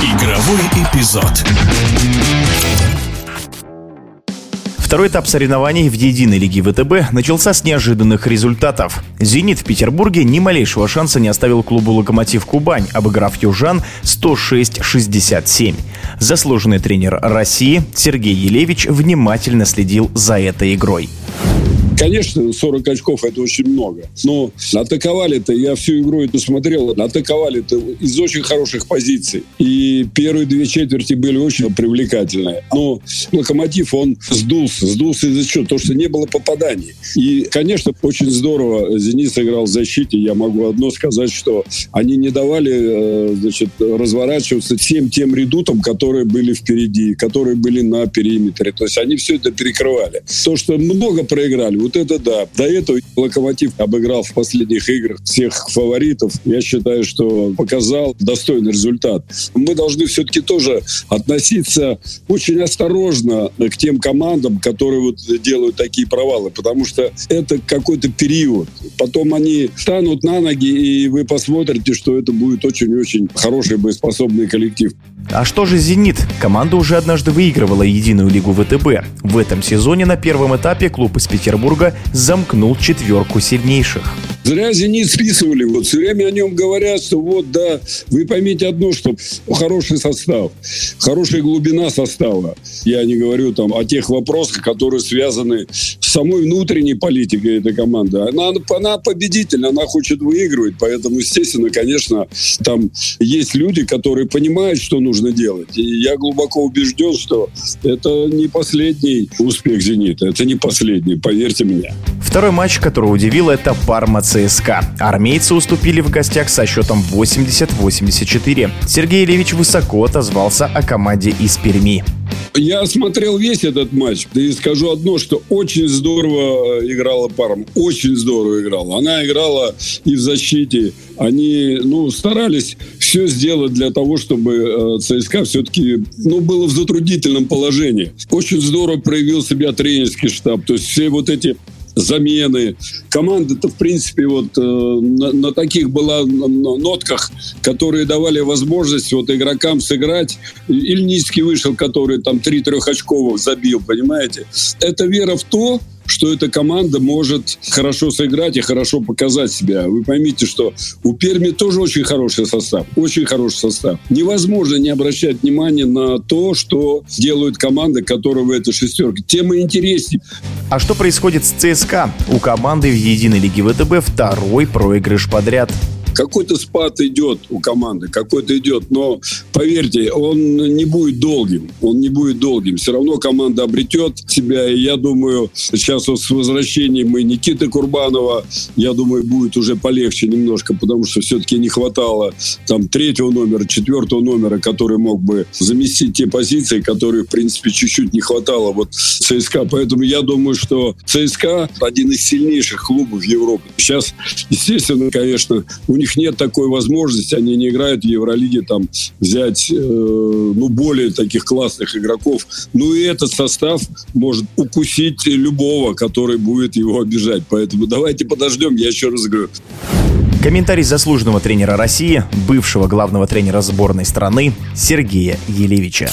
Игровой эпизод. Второй этап соревнований в единой лиге ВТБ начался с неожиданных результатов. «Зенит» в Петербурге ни малейшего шанса не оставил клубу «Локомотив Кубань», обыграв «Южан» 106-67. Заслуженный тренер России Сергей Елевич внимательно следил за этой игрой. Конечно, 40 очков это очень много. Но атаковали-то, я всю игру эту смотрел, атаковали-то из очень хороших позиций. И первые две четверти были очень привлекательные. Но Локомотив, он сдулся. Сдулся из-за чего? То, что не было попаданий. И, конечно, очень здорово Зенит сыграл в защите. Я могу одно сказать, что они не давали э, значит, разворачиваться всем тем редутам, которые были впереди, которые были на периметре. То есть они все это перекрывали. То, что много проиграли, вот это да. До этого Локомотив обыграл в последних играх всех фаворитов. Я считаю, что показал достойный результат. Мы должны все-таки тоже относиться очень осторожно к тем командам, которые вот делают такие провалы, потому что это какой-то период. Потом они станут на ноги, и вы посмотрите, что это будет очень-очень хороший боеспособный коллектив. А что же «Зенит»? Команда уже однажды выигрывала единую лигу ВТБ. В этом сезоне на первом этапе клуб из Петербурга замкнул четверку сильнейших. Зря «Зенит» списывали. Вот все время о нем говорят, что вот, да, вы поймите одно, что хороший состав, хорошая глубина состава. Я не говорю там о тех вопросах, которые связаны самой внутренней политикой этой команды. Она, она победительна, она хочет выигрывать, поэтому, естественно, конечно, там есть люди, которые понимают, что нужно делать. И я глубоко убежден, что это не последний успех «Зенита», это не последний, поверьте мне. Второй матч, который удивил, это Парма ЦСКА. Армейцы уступили в гостях со счетом 80-84. Сергей Левич высоко отозвался о команде из Перми. Я смотрел весь этот матч, и скажу одно, что очень здорово э, играла Парма. Очень здорово играла. Она играла и в защите. Они ну, старались все сделать для того, чтобы э, ЦСКА все-таки ну, было в затруднительном положении. Очень здорово проявил себя тренерский штаб. То есть все вот эти замены. Команда-то, в принципе, вот э, на, на таких была нотках, которые давали возможность вот игрокам сыграть. Ильницкий вышел, который там три трехочковых забил, понимаете? Это вера в то, что эта команда может хорошо сыграть и хорошо показать себя. Вы поймите, что у Перми тоже очень хороший состав. Очень хороший состав. Невозможно не обращать внимания на то, что делают команды, которые в этой шестерке. Тема интереснее. А что происходит с ЦСКА? У команды в единой лиге ВТБ второй проигрыш подряд. Какой-то спад идет у команды, какой-то идет, но поверьте, он не будет долгим. Он не будет долгим. Все равно команда обретет себя, и я думаю, сейчас вот с возвращением и Никиты Курбанова, я думаю, будет уже полегче немножко, потому что все-таки не хватало там третьего номера, четвертого номера, который мог бы заместить те позиции, которые, в принципе, чуть-чуть не хватало вот ЦСКА. Поэтому я думаю, что ЦСКА один из сильнейших клубов Европы. Сейчас, естественно, конечно, у них них нет такой возможности, они не играют в Евролиге, там, взять, э, ну, более таких классных игроков. Ну, и этот состав может укусить любого, который будет его обижать. Поэтому давайте подождем, я еще раз говорю. Комментарий заслуженного тренера России, бывшего главного тренера сборной страны Сергея Елевича.